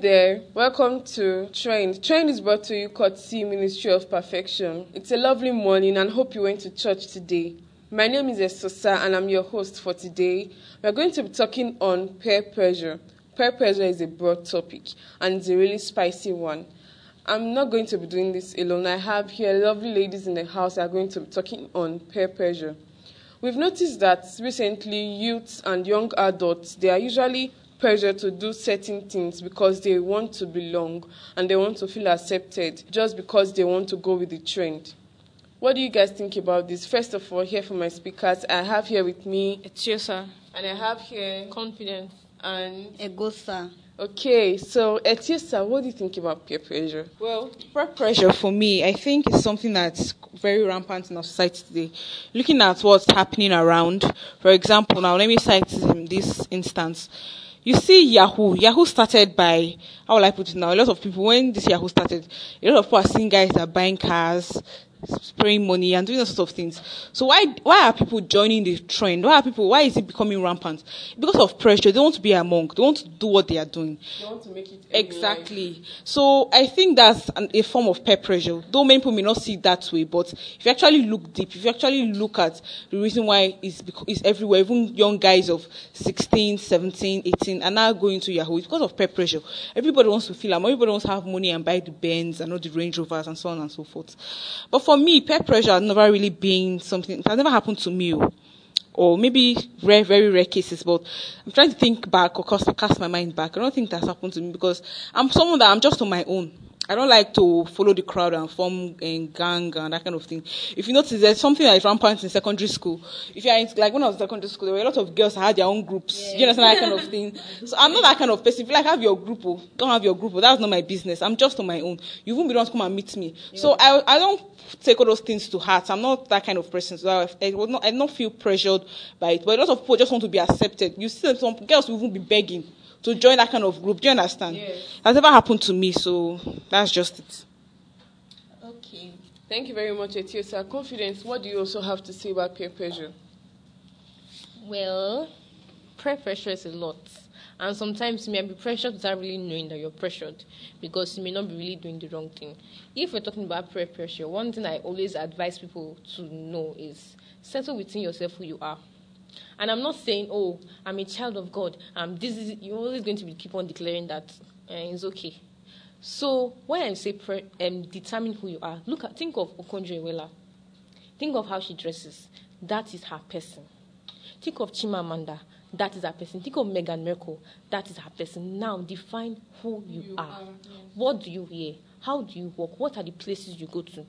There, welcome to Trend. Trend is brought to you courtesy Ministry of Perfection. It's a lovely morning and hope you went to church today. My name is Esosa and I'm your host for today. We're going to be talking on peer pressure. Peer pressure is a broad topic and it's a really spicy one. I'm not going to be doing this alone. I have here lovely ladies in the house that are going to be talking on peer pressure. We've noticed that recently youths and young adults they are usually pressure to do certain things because they want to belong and they want to feel accepted just because they want to go with the trend. What do you guys think about this? First of all, here for my speakers, I have here with me Etiosa. and I have here Confidence. and Egosa. okay. So Etiosa, what do you think about peer pressure? Well, peer pressure for me, I think is something that's very rampant in our society today. Looking at what's happening around, for example, now let me cite this instance. You see Yahoo. Yahoo started by, how will I put it now? A lot of people, when this Yahoo started, a lot of people are seeing guys that are buying cars, spraying money and doing all sorts of things. So why why are people joining the trend? Why are people why is it becoming rampant? Because of pressure. They want to be among. They want to do what they are doing. They want to make it Exactly. So I think that's an, a form of peer pressure. Though many people may not see it that way, but if you actually look deep, if you actually look at the reason why it's, bec- it's everywhere, even young guys of 16, 17, 18 are now going to Yahoo, it's because of peer pressure. Everybody wants to feel am. Everybody wants to have money and buy the Benz and all the Range Rovers and so on and so forth. But for me, peer pressure has never really been something, it has never happened to me. oh or maybe rare, very rare cases, but I'm trying to think back or cast, cast my mind back. I don't think that's happened to me because I'm someone that I'm just on my own. I don't like to follow the crowd and form a gang and that kind of thing. If you notice, there's something that is rampant in secondary school. If you're in, like when I was in secondary school, there were a lot of girls that had their own groups. Do you understand that kind of thing? So I'm not that kind of person. If you like have your group, oh, don't have your group. oh, That's not my business. I'm just on my own. You won't be the one to come and meet me. So I, I don't take all those things to heart. I'm not that kind of person. So I, I would not, I don't feel pressured by it. But a lot of people just want to be accepted. You see some girls will even be begging to join that kind of group. Do you understand? Yes. That's never happened to me, so that's just it. Okay. Thank you very much, Etiosa. Confidence, what do you also have to say about peer pressure? Well, peer pressure is a lot. And sometimes you may be pressured without really knowing that you're pressured because you may not be really doing the wrong thing. If we're talking about peer pressure, one thing I always advise people to know is settle within yourself who you are. And I'm not saying, oh, I'm a child of God. Um, this is you're always going to be keep on declaring that uh, it's okay. So when I say pre- um, determine who you are, look at think of Okonjo. Think of how she dresses. That is her person. Think of Chimamanda. That is her person. Think of Meghan Markle. That is her person. Now define who you, are. What do you wear? How do you walk? What are the places you go to?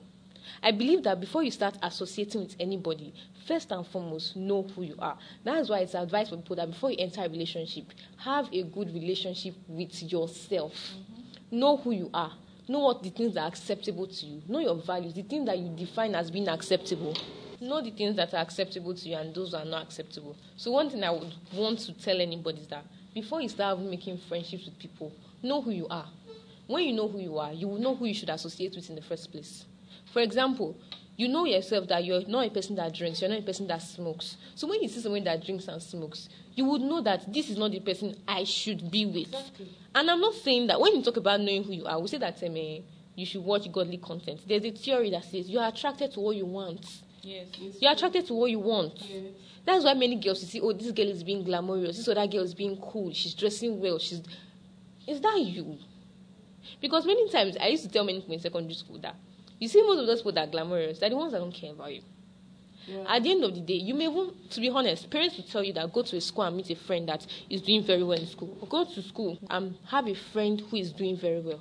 I believe that before you start associating with anybody, first and foremost, know who you are. That is why it's advised for people that before you enter a relationship, have a good relationship with yourself. Mm-hmm. Know who you are. Know what the things that are acceptable to you. Know your values, the things that you define as being acceptable. Know the things that are acceptable to you and those that are not acceptable. So one thing I would want to tell anybody is that before you start making friendships with people, know who you are. When you know who you are, you will know who you should associate with in the first place. For example, you know yourself that you're not a person that drinks, you're not a person that smokes. So when you see someone that drinks and smokes, you would know that this is not the person I should be with. And I'm not saying that when you talk about knowing who you are, we say that um, eh, you should watch godly content. There's a theory that says you are attracted to what you want. Yes. You're attracted to what you want. That's why many girls you see, oh, this girl is being glamorous, this other girl is being cool, she's dressing well, she's is that you? Because many times I used to tell many people in secondary school that you see most of those people that are glamorous, they're the ones that don't care about you. At the end of the day, you may want to be honest, parents will tell you that go to a school and meet a friend that is doing very well in school. Or go to school and have a friend who is doing very well.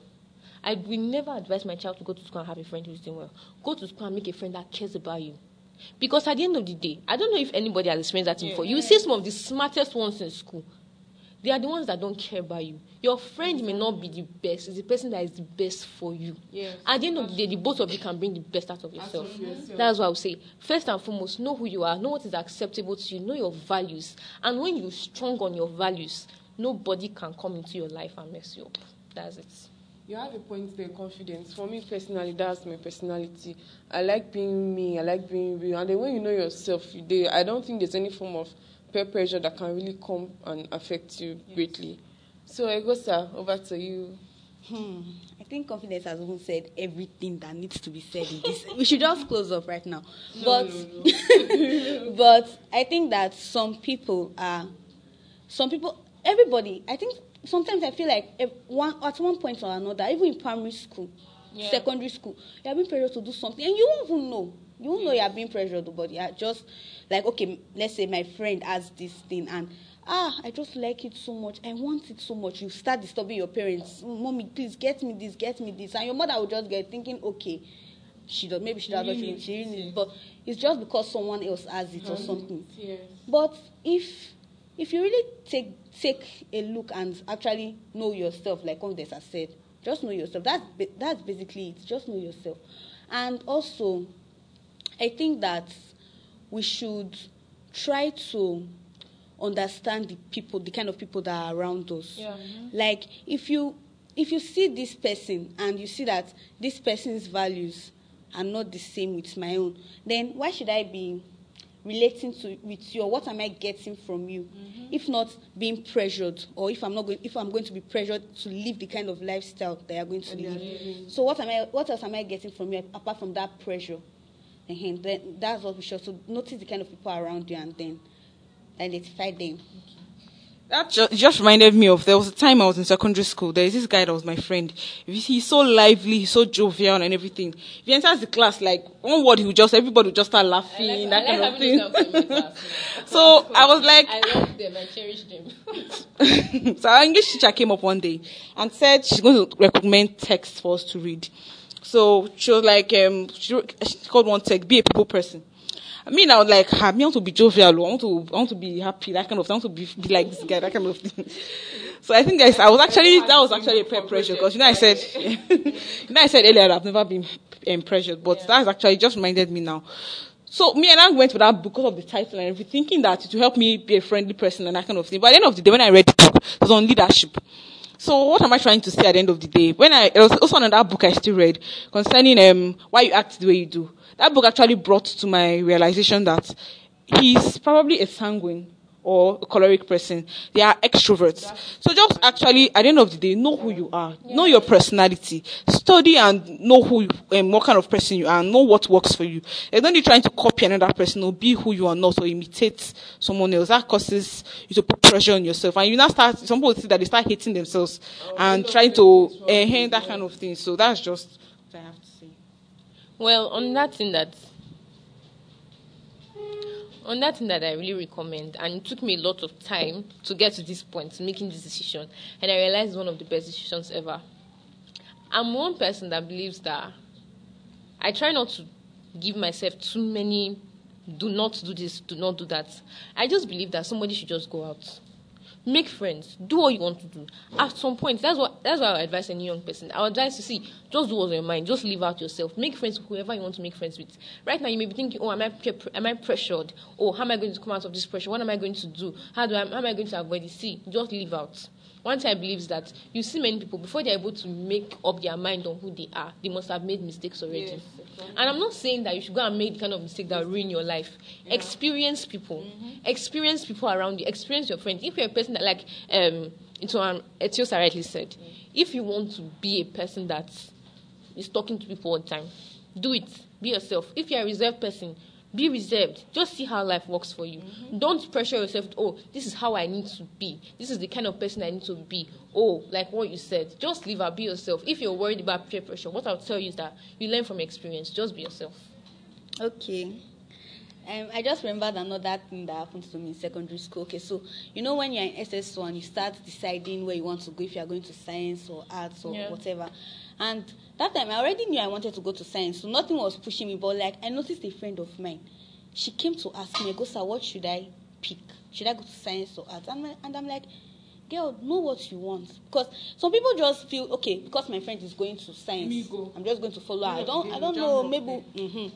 I will never advise my child to go to school and have a friend who is doing well. Go to school and make a friend that cares about you. Because at the end of the day, I don't know if anybody has experienced that before. You will see some of the smartest ones in school. They are the ones that don't care about you. Your friend may not be the best, it's the person that is the best for you. Yes, At the end of the day, the both of you can bring the best out of yourself. That's what I would say. First and foremost, know who you are, know what is acceptable to you, know your values. And when you're strong on your values, nobody can come into your life and mess you up. That's it. You have a point there, confidence. For me personally, that's my personality. I like being me. I like being real. And then when you know yourself, you do. I don't think there's any form of peer pressure that can really come and affect you greatly. So, Egosa, over to you. Hmm. I think confidence has even said everything that needs to be said in this. we should just close up right now. No, but no, no. but I think that some people are some people everybody I think sometimes I feel like if one at one point or another, even in primary school, Yeah. secondary school, you are being pressured to do something and you won't even know. You know you are being pressured, but you are just like okay, let's say my friend has this thing and ah, I just like it so much. I want it so much. You start disturbing your parents. Mommy, please get me this, get me this. And your mother will just get thinking, okay, she does maybe she does not really feel she really needs needs it. it. But it's just because someone else has it or something. Yes. But if if you really take take a look and actually know yourself, like Condes has said, just know yourself. That's that's basically it. Just know yourself. And also, I think that we should try to understand the people, the kind of people that are around us. Yeah. Mm-hmm. Like if you if you see this person and you see that this person's values are not the same with my own, then why should I be relating to with you or what am I getting from you? Mm-hmm. If not being pressured or if I'm not going if I'm going to be pressured to live the kind of lifestyle that you're going to That they are live. So what am I what else am I getting from you apart from that pressure? And then that's what we should also notice the kind of people around you and then identify them. That just, just reminded me of there was a time I was in secondary school. There is this guy that was my friend. He's so lively, he's so jovial and everything. If he enters the class, like one word, he would just everybody would just start laughing, that kind of thing. So I was like, I love them. I cherish them. so our English teacher came up one day and said she's going to recommend texts for us to read. So she was like, um, she, she called one text, be a people person. I mean, I was like, me, I want to be jovial, I want to, I want to be happy, that kind of thing. I want to be, be like this guy, that kind of thing. So I think guys, I was actually, that was actually a peer pressure because, you know, I said, you know, I said earlier I've never been um, pressured, but that's actually just reminded me now. So me and I went with that book because of the title and everything, thinking that it will help me be a friendly person and that kind of thing. But at the end of the day, when I read the book, it was on leadership. So what am I trying to say at the end of the day? When I, it was also another book I still read concerning, um, why you act the way you do. That book actually brought to my realization that he's probably a sanguine or a choleric person. They are extroverts. So just actually, at the end of the day, know who you are. Know your personality. Study and know who, you, um, what kind of person you are. Know what works for you. There's no need trying to copy another person or be who you are not or imitate someone else. That causes you to put pressure on yourself. And you now start, some people see that they start hating themselves and trying to, uh, that kind of thing. So that's just what I have to say. Well, on that thing that that thing that I really recommend, and it took me a lot of time to get to this point, making this decision, and I realized it's one of the best decisions ever. I'm one person that believes that I try not to give myself too many do not do this, do not do that. I just believe that somebody should just go out. Make friends. Do what you want to do. At some point, that's what that's what I advise any young person. I advise to see, just do what's on your mind. Just live out yourself. Make friends with whoever you want to make friends with. Right now, you may be thinking, oh, am I am I pressured? Oh, how am I going to come out of this pressure? What am I going to do? How do I how am I going to avoid it? See, just live out. One time believes that you see many people before they're able to make up their mind on who they are, they must have made mistakes already. And I'm not saying that you should go and make the kind of mistake that will ruin your life. Experience people, experience people around you, experience your friends. If you're a person that like um, into um, Etiosa rightly said, if you want to be a person that is talking to people all the time, do it. Be yourself. If you're a reserved person, be reserved. Just see how life works for you. Don't pressure yourself. Oh, this is how I need to be. This is the kind of person I need to be. Oh, like what you said. Just live out. Be yourself. If you're worried about peer pressure, what I'll tell you is that you learn from experience. Just be yourself. Okay. Um, I just remembered another thing that happened to me in secondary school. Okay, so you know when you're in SS1, you start deciding where you want to go, if you are going to science or arts or Yeah. whatever. And that time, I already knew I wanted to go to science, so nothing was pushing me. But like, I noticed a friend of mine. She came to ask me, "Gosa, what should I pick? Should I go to science or arts?" And, and I'm like, "Girl, know what you want." Because some people just feel, okay, because my friend is going to science, Me go. I'm just going to follow her. I don't, I don't know, maybe. up hmm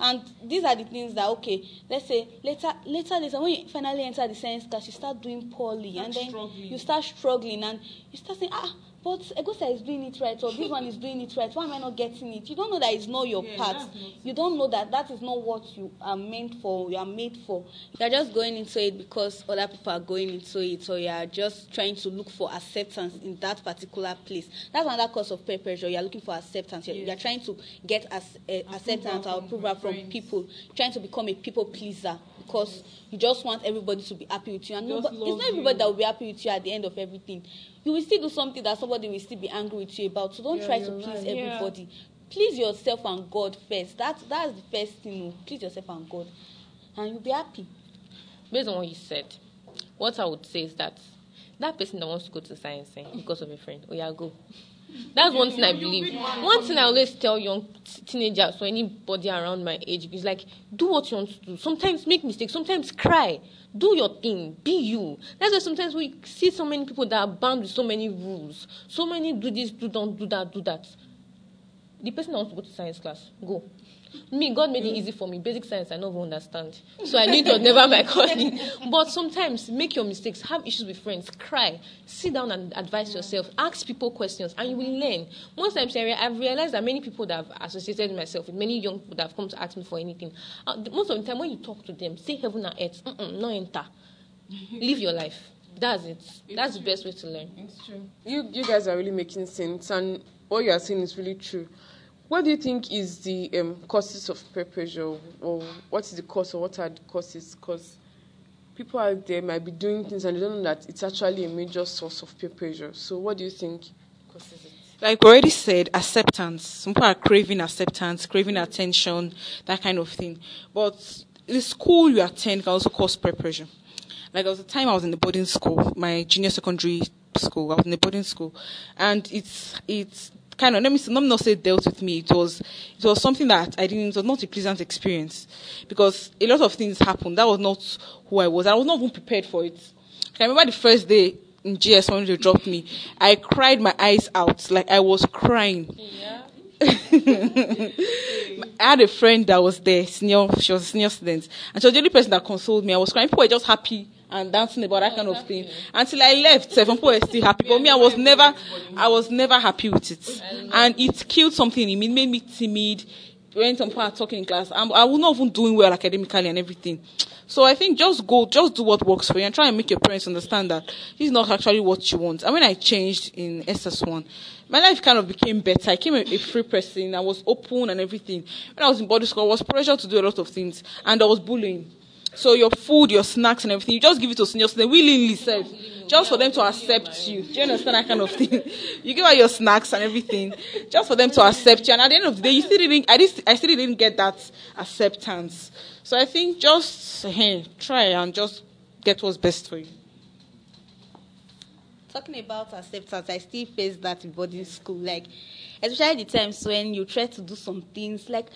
And these are the things that okay, let's say later, later, later, when you finally enter the science class, you start doing poorly, Start and then struggling. you start struggling, and you start saying, ah, but Egosa is doing it right or this one is doing it right. Why am I not getting it? You don't know that it's not your Yeah, part. you don't know that that is not what you are meant for you are made for. You are just going into it because other people are going into it so you are just trying to look for acceptance in that particular place. That's another cause of peer pressure. You are looking for acceptance. You're, Yes. you're trying to get as, uh, acceptance or approval from friends. people trying to become a people pleaser because you just want everybody to be happy with you and nobody, it's not everybody you. that will be happy with you at the end of everything you will still do something that somebody will still be angry with you about so don't Yeah, try to you're please right. Yeah. everybody please yourself and god first that that's the first thing please yourself and god and you'll be happy based on what you said, what I would say is that that person that wants to go to science eh, because of a friend, oh yeah, go. That's one thing I believe. One thing I always tell young teenagers or anybody around my age is like, do what you want to do. Sometimes make mistakes. Sometimes cry. Do your thing. Be you. That's why sometimes we see so many people that are bound with so many rules. So many do this, do don't, do that, do that. The person that wants to go to science class, go. Me, God made it easy for me. Basic science, I don't understand. So I knew it was never my calling. But sometimes, make your mistakes, have issues with friends, cry, sit down and advise yourself, ask people questions, and you will learn. Most times, I've realized that many people that have associated myself with many young people that have come to ask me for anything, uh, most of the time, when you talk to them, say heaven and earth, mm-mm, no enter. Live your life. That's it. That's the best way to learn. It's true. You you guys are really making sense, and what you are saying is really true. What do you think is the um, causes of peer pressure, or what is the cause, or what are the causes? Because people out there might be doing things and they don't know that it's actually a major source of peer pressure. So, what do you think causes it? like we already said, acceptance. Some people are craving acceptance, craving attention, that kind of thing. But the school you attend can also cause peer pressure. Like there was a time I was in the boarding school, my junior secondary school. I was in the boarding school, and it's it's kind of let me let me not say dealt with me. It was it was something that I didn't. It was not a pleasant experience because a lot of things happened. That was not who I was. I was not even prepared for it. I remember the first day in GS when they dropped me, I cried my eyes out. Like I was crying. Yeah. I had a friend that was there, senior, she was a senior student, and she was the only person that consoled me. I was crying. People were just happy and dancing about that kind of thing. Until I left, seven still happy. But me, I was never, I was never happy with it. And it killed something in me. It made me timid. When some people are talking in class, I'm, I was not even doing well academically and everything. So I think just go, just do what works for you and try and make your parents understand that this is not actually what you want. And when I changed in SS1, my life kind of became better. I became a, a free person. I was open and everything. When I was in boarding school, I was pressured to do a lot of things and I was bullying. So your food, your snacks and everything, you just give it to seniors. They willingly serve, just for them to accept you. Do you understand that kind of thing? You give out your snacks and everything, just for them to accept you. And at the end of the day, you still didn't. I, did, I still didn't get that acceptance. So I think just hey, try and just get what's best for you. talking about acceptance i still face that in boarding school like especially the times when you try to do some things like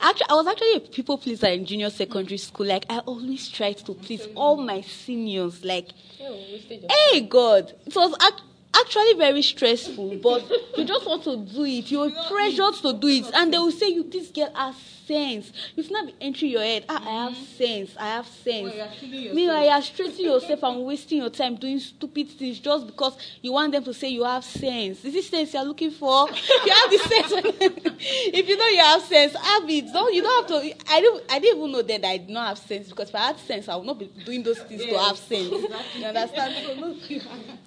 actually i was actually a people pleaser in junior secondary school. Like i always tried to please all my seniors. Like hey god. It was ac- actually very stressful but you just want to do it. You're pressured to do it. And they will say you this girl has sense. You should not be entering your head ah i have sense i have sense. Meanwhile you are stressing yourself. and wasting your time doing stupid things just because you want them to say you have sense. This is this sense you are looking for? You have the sense. If you know you have sense have it. Don't you don't have to i don't i didn't even know then that i did not have sense because if i had sense i would not be doing those things to have sense. you understand? So no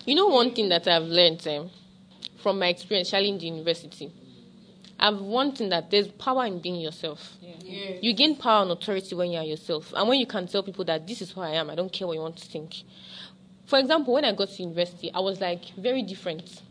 You know one thing that I've learned um, from my experience, especially in the university. I've one thing that there's power in being yourself. You gain power and authority when you are yourself, and when you can tell people that this is who I am. I don't care what you want to think. For example, when I got to university, I was like very different,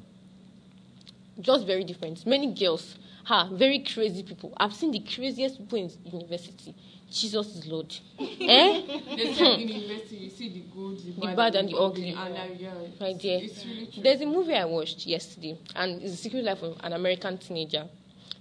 just very different. Many girls, ha, very crazy people. I've seen the craziest people in university. Jesus is Lord. eh? They said in university, you see the good, the, bad and the ugly. And uh, yeah, Right there. It's really true. There's a movie I watched yesterday, and it's the secret life of an American teenager.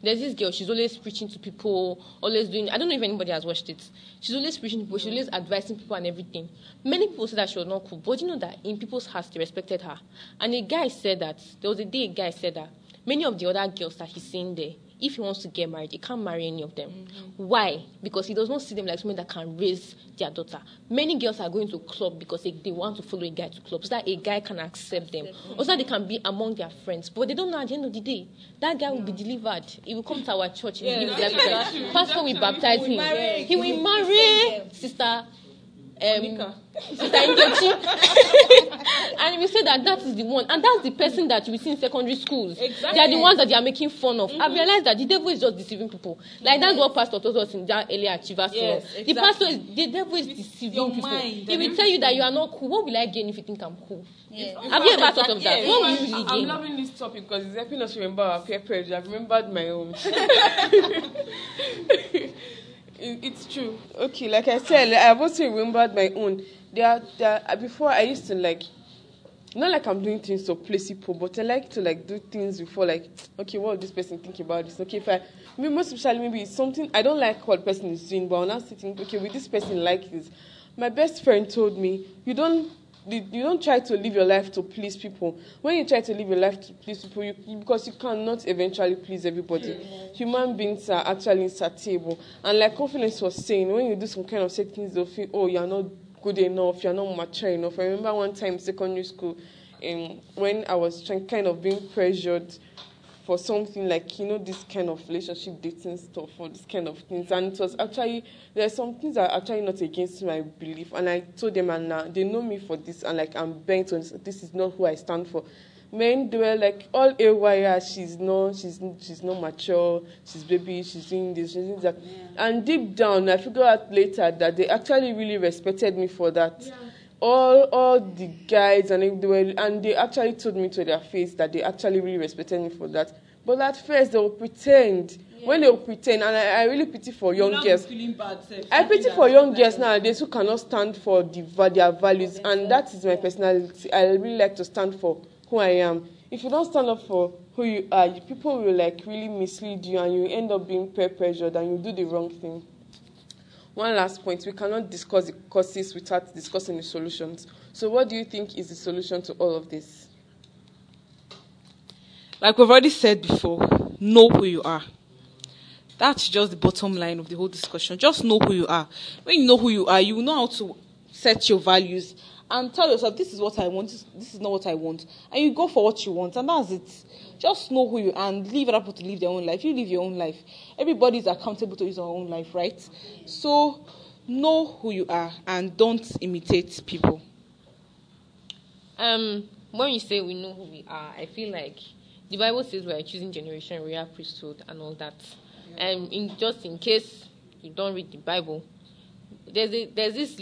There's this girl, she's always preaching to people, always doing, I don't know if anybody has watched it. She's always preaching to people, she's always advising people and everything. Many people say that she was not cool, but you know that in people's hearts, they respected her. And a guy said that, there was a day a guy said that many of the other girls that he's seen there, if he wants to get married, he can't marry any of them. Mm-hmm. Why? Because he does not see them like someone that can raise their daughter. Many girls are going to club because they, they want to follow a guy to club so that a guy can accept them, or so that they can be among their friends. But they don't know at the end of the day that guy will be delivered. He will come to our church. He will give his Pastor will baptize him. He will marry Sister Um, Nkechi. and we say that that is the one, and that's the person that you see in secondary schools. Exactly. They are the ones that they are making fun of. Mm-hmm. I've realized that the devil is just deceiving people. Like that's mm-hmm. what Pastor told us in that earlier achievers yes, exactly. The pastor is the devil is deceiving people. Mind, he will eh? tell you that you are not cool. What will I gain if you think I'm cool? Yeah. Have you ever thought of that? Yes. What will you really gain? I'm loving this topic because it's helping us remember our peer pressure. I've remembered my own. it's true. Okay, like I said, I've also remembered my own. There, there. Uh, before I used to like, not like I'm doing things so people, but I like to like do things before, like, okay, what will this person think about this? Okay, if I, maybe most especially maybe it's something I don't like what person is doing, but I'm not sitting. Okay, with this person like this? My best friend told me, you don't you don't try to live your life to please people. When you try to live your life to please people, you, because you cannot eventually please everybody. Yeah. Human beings are actually insatiable. And like Confidence was saying, when you do some kind of things, they'll feel, oh, you're not good enough, you're not mature enough. I remember one time in secondary school, um, when I was trying, kind of being pressured for something like you know this kind of relationship dating stuff or this kind of things and it was actually there are some things that are actually not against my belief and i told them and now they know me for this and like i'm bent on this is not who i stand for men they were like all AYA, she's not she's she's not mature, she's baby, she's doing this, she's doing that. Yeah. And deep down I figured out later that they actually really respected me for that. Yeah. All all the guys and they were and they actually told me to their face that they actually really respected me for that. But at first they will pretend. Yeah. When they will pretend, and I, I really pity for young girls. Bad, I pity for young girls nowadays who cannot stand for the, their values, and that is my personality. I really like to stand for who I am. If you don't stand up for who you are, people will like really mislead you, and you end up being peer pressured, and you do the wrong thing. One last point: we cannot discuss the causes without discussing the solutions. So, what do you think is the solution to all of this? Like we've already said before, know who you are. That's just the bottom line of the whole discussion. Just know who you are. When you know who you are, you know how to set your values and tell yourself, this is what I want, this is not what I want. And you go for what you want, and that's it. Just know who you are and leave other people to live their own life. You live your own life. Everybody is accountable to his own life, right? So know who you are and don't imitate people. Um, when you say we know who we are, I feel like the Bible says we are choosing generation, royal priesthood, and all that. And in just in case you don't read the Bible, there's a, there's this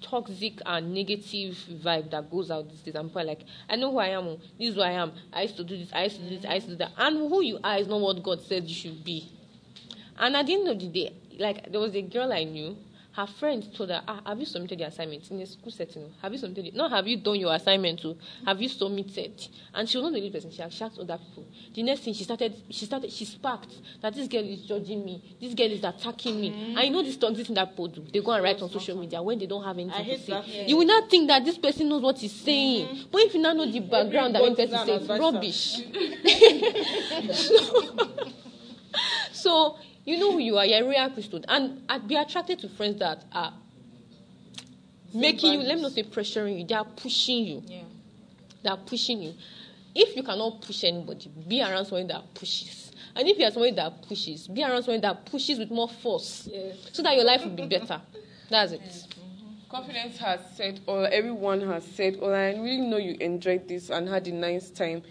toxic and negative vibe that goes out these days. I'm like, I know who I am. Oh. This is who I am. I used to do this. I used to do this. I used to do that. And who you are is not what God said you should be. And at the end of the day, like there was a girl I knew her friends told her, ah, have you submitted the assignment in a school setting? Have you submitted it? No, have you done your assignment too? Have you submitted? And she was not the only person. She asked other people. The next thing she started, she started, she sparked that this girl is judging me. This girl is attacking me. Mm-hmm. I know this toxic thing that people do. They go and write on social media when they don't have anything to say. That, yeah. You will not think that this person knows what he's saying. Mm-hmm. But if you now know the background that when person says rubbish. so you know who you are. You're a real priesthood. And I'd be attracted to friends that are making you, let me not say pressuring you, they are pushing you. Yeah. They are pushing you. If you cannot push anybody, be around someone that pushes. And if you are someone that pushes, be around someone that pushes with more force. Yes. So that your life will be better. That's it. Yes. Mm-hmm. Confidence has said, or everyone has said, or I really know you enjoyed this and had a nice time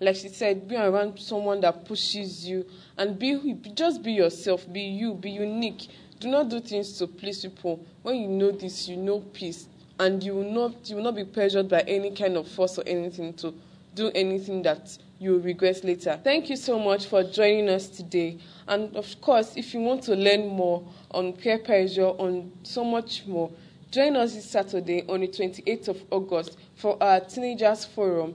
like she said, be around someone that pushes you and be just be yourself, be you, be unique. Do not do things to please people. When you know this, you know peace, and you will not you will not be pressured by any kind of force or anything to do anything that you will regret later. Thank you so much for joining us today. And of course, if you want to learn more on peer pressure, on so much more, join us this Saturday on the 28th of August for our Teenagers Forum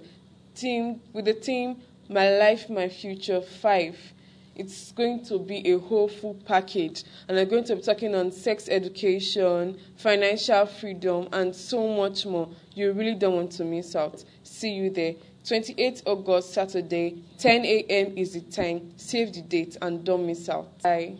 team with the team My Life, My Future 5. It's going to be a whole full package, and I'm going to be talking on sex education, financial freedom, and so much more. You really don't want to miss out. See you there. 28th August, Saturday, 10 a.m. is the time. Save the date and don't miss out. Bye.